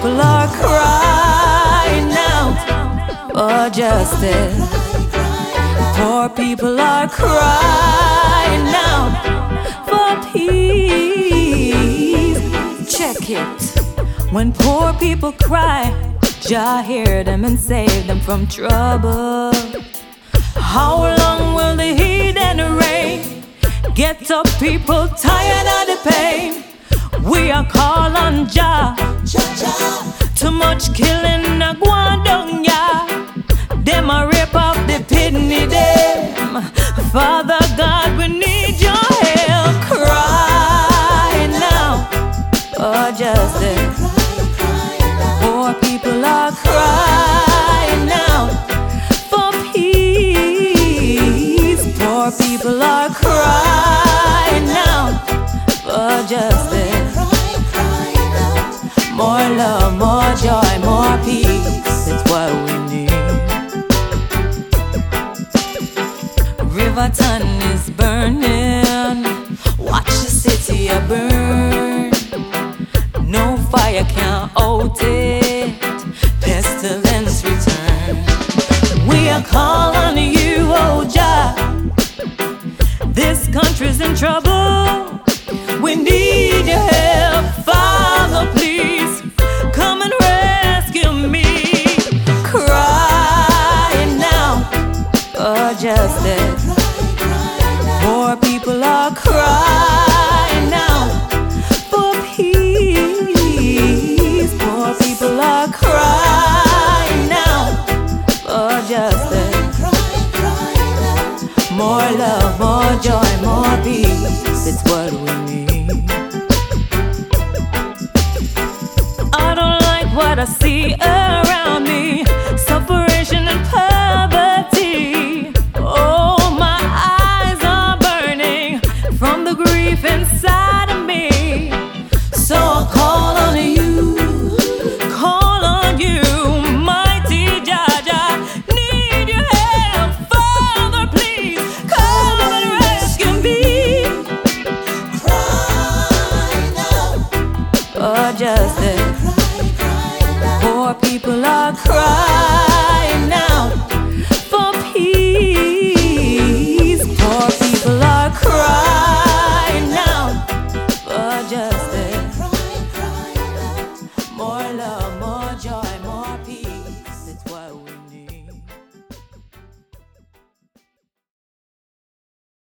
people are crying out for justice. Poor people are crying out for peace. Check it. When poor people cry, Jah hear them and save them from trouble. How long will the heat and the rain get up people tired of the pain? We are call on Jah. Too much killing a guandong ya. Them a rip off the kidney them. Father God, we need your help. Cry now for justice. Poor people are crying out for peace. Poor people are crying out for oh, justice. Love, more joy, more peace. It's what we need. Riverton is burning. Watch the city burn. No fire can out it. Pestilence return. We are calling you, oh Jah. This country's in trouble. We need your help, Poor people are crying now for peace. Poor people are crying now for justice. More love, more joy, more peace. It's what we need. I don't like what I see around me. Justice,